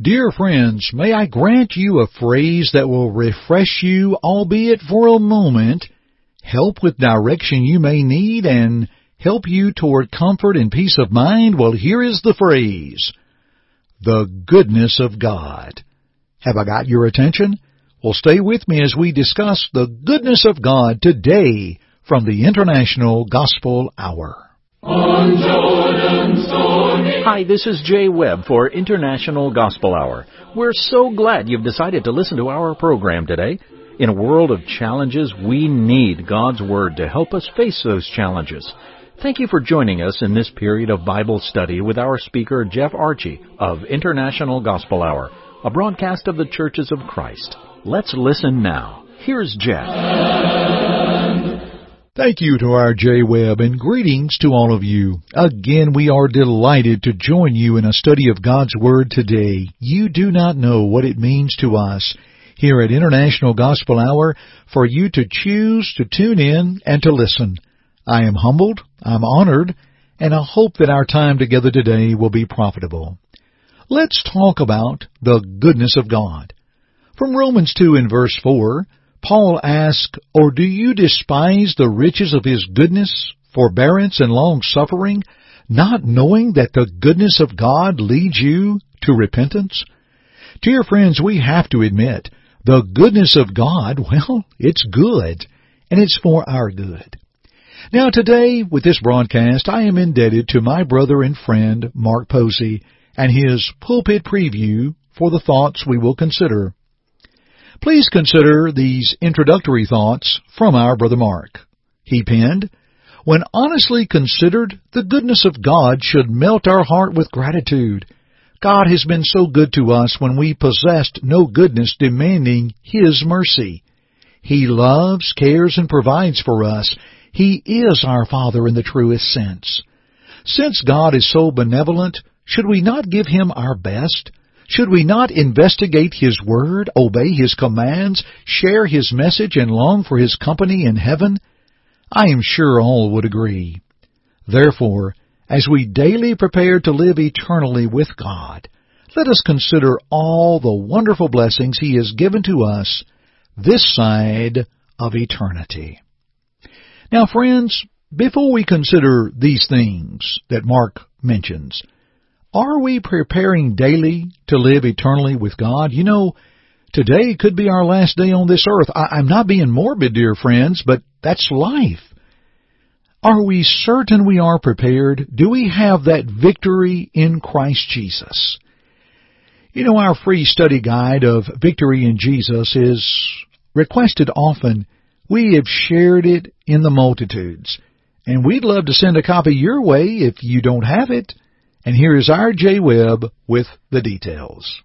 Dear friends, may I grant you a phrase that will refresh you, albeit for a moment, help with direction you may need, and help you toward comfort and peace of mind? Well, here is the phrase. The goodness of God. Have I got your attention? Well, stay with me as we discuss the goodness of God today from the International Gospel Hour. Hi, this is Jay Webb for International Gospel Hour. We're so glad you've decided to listen to our program today. In a world of challenges, we need God's Word to help us face those challenges. Thank you for joining us in this period of Bible study with our speaker, Jeff Archie of International Gospel Hour, a broadcast of the Churches of Christ. Let's listen now. Here's Jeff. Thank you to our Jay Webb and greetings to all of you. Again, we are delighted to join you in a study of God's Word today. You do not know what it means to us here at International Gospel Hour for you to choose to tune in and to listen. I am humbled, I'm honored, and I hope that our time together today will be profitable. Let's talk about the goodness of God. From Romans 2 in verse 4, Paul asks, Or do you despise the riches of his goodness, forbearance, and long suffering, not knowing that the goodness of God leads you to repentance? Dear friends, we have to admit, the goodness of God, well, it's good, and it's for our good. Now today, with this broadcast, I am indebted to my brother and friend, Mark Posey, and his pulpit preview for the thoughts we will consider Please consider these introductory thoughts from our Brother Mark. He penned, When honestly considered, the goodness of God should melt our heart with gratitude. God has been so good to us when we possessed no goodness demanding His mercy. He loves, cares, and provides for us. He is our Father in the truest sense. Since God is so benevolent, should we not give Him our best? Should we not investigate His Word, obey His commands, share His message, and long for His company in heaven? I am sure all would agree. Therefore, as we daily prepare to live eternally with God, let us consider all the wonderful blessings He has given to us this side of eternity. Now, friends, before we consider these things that Mark mentions, are we preparing daily to live eternally with God? You know, today could be our last day on this earth. I, am not being morbid, dear friends, but that's life. Are we certain we are prepared? Do we have that victory in Christ Jesus? You know, our free study guide of Victory in Jesus is requested often. We have shared it in the multitudes. And we'd love to send a copy your way if you don't have it. And here is our Jay Webb with the details.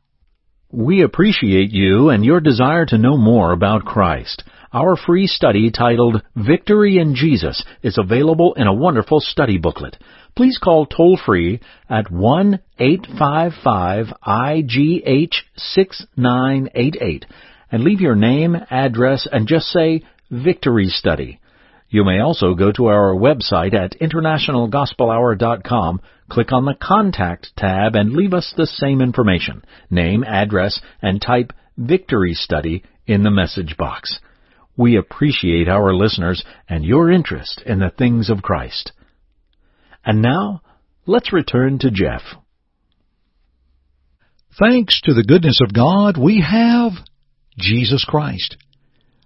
We appreciate you and your desire to know more about Christ. Our free study titled Victory in Jesus is available in a wonderful study booklet. Please call toll free at 1-855-IGH-6988 and leave your name, address, and just say Victory Study. You may also go to our website at internationalgospelhour.com Click on the Contact tab and leave us the same information, name, address, and type Victory Study in the message box. We appreciate our listeners and your interest in the things of Christ. And now, let's return to Jeff. Thanks to the goodness of God, we have Jesus Christ.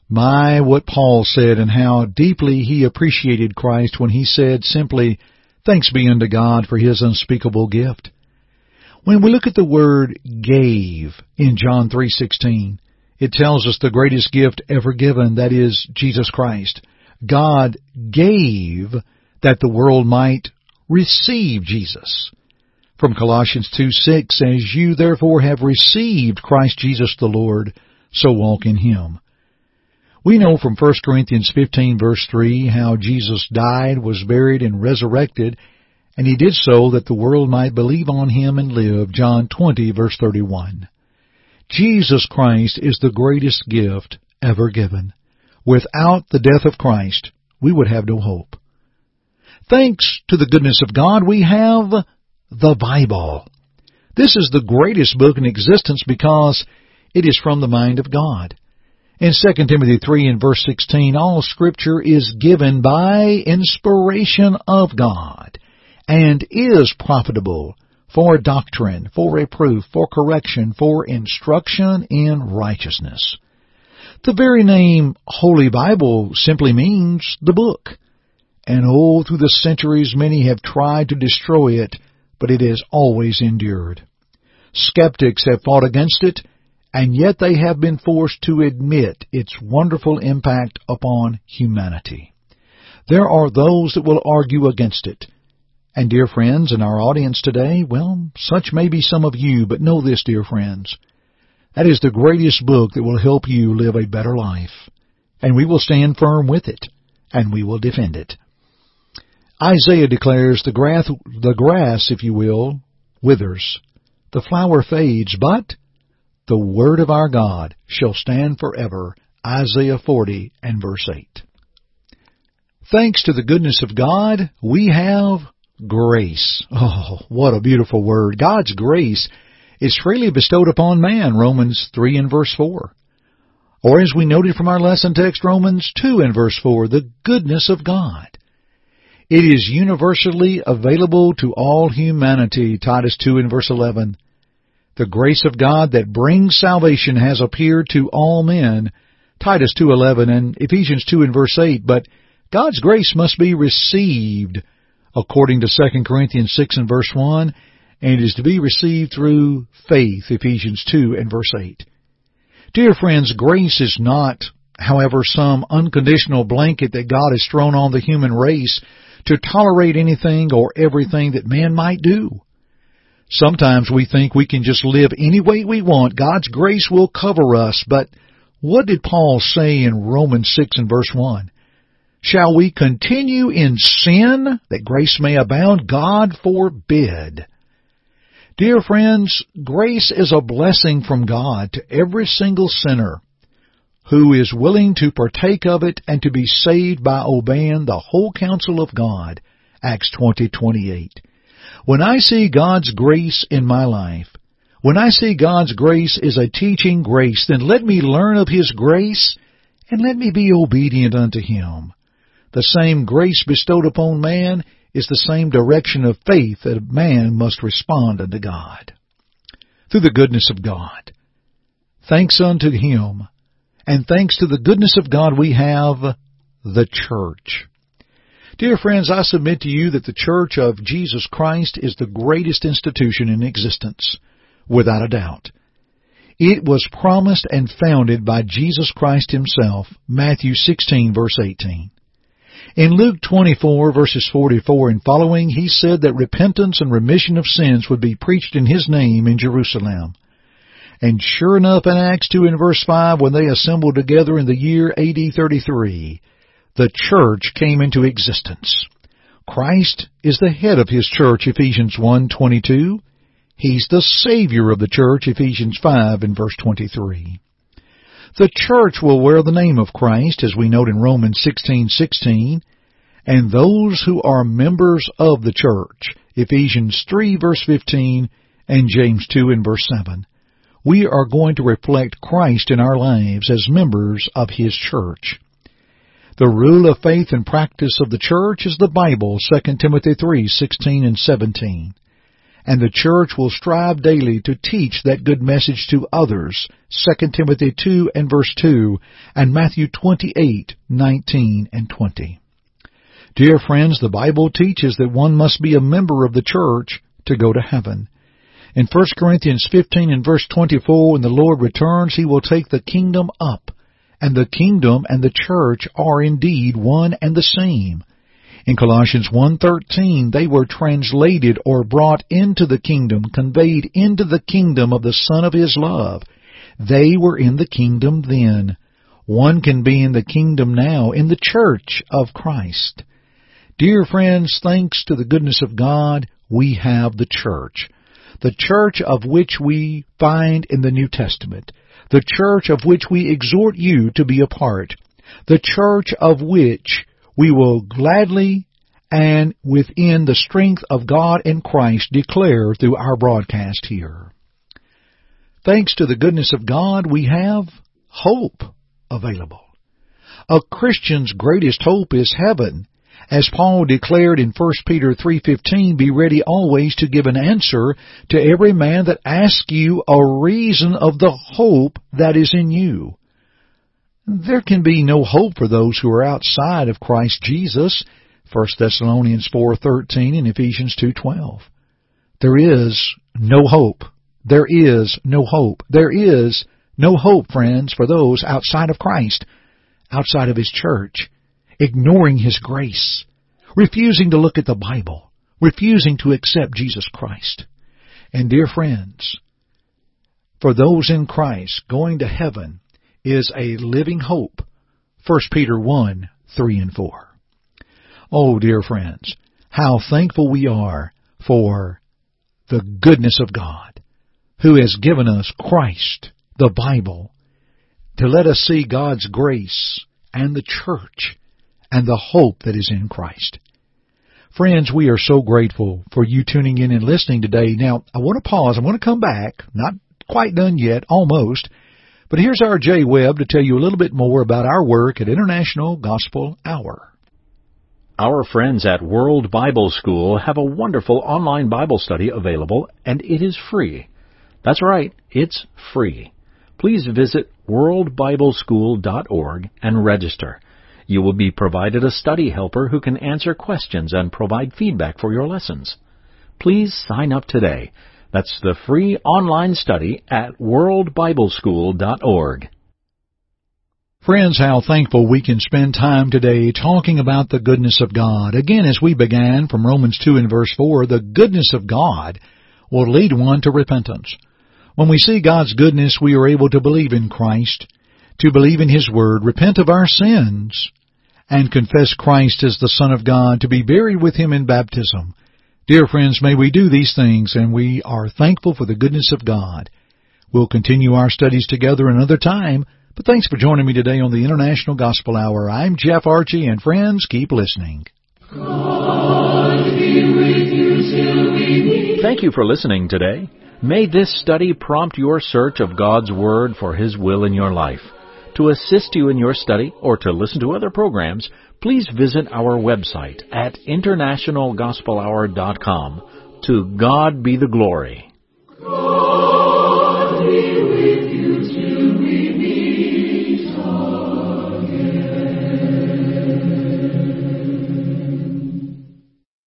My, what Paul said and how deeply he appreciated Christ when he said simply, Thanks be unto God for His unspeakable gift. When we look at the word gave in John 3:16, it tells us the greatest gift ever given, that is Jesus Christ. God gave that the world might receive Jesus. From Colossians 2:6 As you therefore have received Christ Jesus the Lord, so walk in him. We know from 1 Corinthians 15 verse 3 how Jesus died, was buried, and resurrected, and he did so that the world might believe on him and live. John 20 verse 31. Jesus Christ is the greatest gift ever given. Without the death of Christ, we would have no hope. Thanks to the goodness of God, we have the Bible. This is the greatest book in existence because it is from the mind of God. In 2 Timothy 3 and verse 16, all scripture is given by inspiration of God and is profitable for doctrine, for reproof, for correction, for instruction in righteousness. The very name Holy Bible simply means the book. And oh, through the centuries many have tried to destroy it, but it has always endured. Skeptics have fought against it, and yet they have been forced to admit its wonderful impact upon humanity. There are those that will argue against it. And dear friends, in our audience today, well, such may be some of you, but know this, dear friends. That is the greatest book that will help you live a better life. And we will stand firm with it, and we will defend it. Isaiah declares the grass, the grass, if you will, withers. The flower fades, but the word of our God shall stand forever. Isaiah 40 and verse 8. Thanks to the goodness of God, we have grace. Oh, what a beautiful word. God's grace is freely bestowed upon man, Romans 3 and verse 4. Or as we noted from our lesson text, Romans 2 and verse 4, the goodness of God. It is universally available to all humanity, Titus 2 and verse 11. The grace of God that brings salvation has appeared to all men, Titus 2:11 and Ephesians 2 and verse 8, but God's grace must be received according to 2 Corinthians 6 and verse 1, and is to be received through faith, Ephesians 2 and verse 8. Dear friends, grace is not, however, some unconditional blanket that God has thrown on the human race to tolerate anything or everything that man might do. Sometimes we think we can just live any way we want. God's grace will cover us. But what did Paul say in Romans 6 and verse 1? Shall we continue in sin that grace may abound? God forbid. Dear friends, grace is a blessing from God to every single sinner who is willing to partake of it and to be saved by obeying the whole counsel of God. Acts 20:28. When I see God's grace in my life, when I see God's grace is a teaching grace, then let me learn of His grace and let me be obedient unto Him. The same grace bestowed upon man is the same direction of faith that man must respond unto God. Through the goodness of God. Thanks unto Him, and thanks to the goodness of God we have the church. Dear friends, I submit to you that the Church of Jesus Christ is the greatest institution in existence, without a doubt. It was promised and founded by Jesus Christ himself, Matthew 16 verse 18. In Luke 24 verses 44 and following, he said that repentance and remission of sins would be preached in his name in Jerusalem. And sure enough in Acts 2 and verse 5, when they assembled together in the year AD 33, the church came into existence. Christ is the head of his church, Ephesians 1:22. He's the savior of the church, Ephesians 5 and verse 23. The church will wear the name of Christ, as we note in Romans 16:16, and those who are members of the church, Ephesians 3 verse 15 and James 2 and verse 7. We are going to reflect Christ in our lives as members of his church. The rule of faith and practice of the church is the Bible, 2 Timothy 3:16 and 17. And the church will strive daily to teach that good message to others, 2 Timothy 2 and verse 2, and Matthew 28:19 and 20. Dear friends, the Bible teaches that one must be a member of the church to go to heaven. In 1 Corinthians 15 and verse 24, when the Lord returns, he will take the kingdom up and the kingdom and the church are indeed one and the same. In Colossians 1:13 they were translated or brought into the kingdom, conveyed into the kingdom of the son of his love. They were in the kingdom then. One can be in the kingdom now in the church of Christ. Dear friends, thanks to the goodness of God, we have the church. The church of which we find in the New Testament the church of which we exhort you to be a part, the church of which we will gladly and within the strength of God and Christ declare through our broadcast here. Thanks to the goodness of God, we have hope available. A Christian's greatest hope is heaven. As Paul declared in 1 Peter 3:15, be ready always to give an answer to every man that asks you a reason of the hope that is in you. There can be no hope for those who are outside of Christ Jesus. 1 Thessalonians 4:13 and Ephesians 2:12. There is no hope. There is no hope. There is no hope, friends, for those outside of Christ, outside of His church, ignoring His grace, refusing to look at the Bible, refusing to accept Jesus Christ. And dear friends, for those in Christ, going to heaven is a living hope. 1 Peter 1, 3 and 4. Oh, dear friends, how thankful we are for the goodness of God, who has given us Christ, the Bible, to let us see God's grace and the church and the hope that is in Christ. Friends, we are so grateful for you tuning in and listening today. Now, I want to pause. I want to come back. Not quite done yet, almost. But here's our Jay Webb to tell you a little bit more about our work at International Gospel Hour. Our friends at World Bible School have a wonderful online Bible study available, and it is free. That's right, it's free. Please visit worldbibleschool.org and register. You will be provided a study helper who can answer questions and provide feedback for your lessons. Please sign up today. That's the free online study at worldbibleschool.org. Friends, how thankful we can spend time today talking about the goodness of God. Again, as we began from Romans 2 and verse 4, the goodness of God will lead one to repentance. When we see God's goodness, we are able to believe in Christ, to believe in His Word, repent of our sins, and confess Christ as the Son of God, to be buried with Him in baptism. Dear friends, may we do these things, and we are thankful for the goodness of God. We'll continue our studies together another time, but thanks for joining me today on the International Gospel Hour. I'm Jeff Archie, and friends, keep listening. You Thank you for listening today. May this study prompt your search of God's Word for His will in your life. To assist you in your study or to listen to other programs, please visit our website at internationalgospelhour.com. To God be the glory.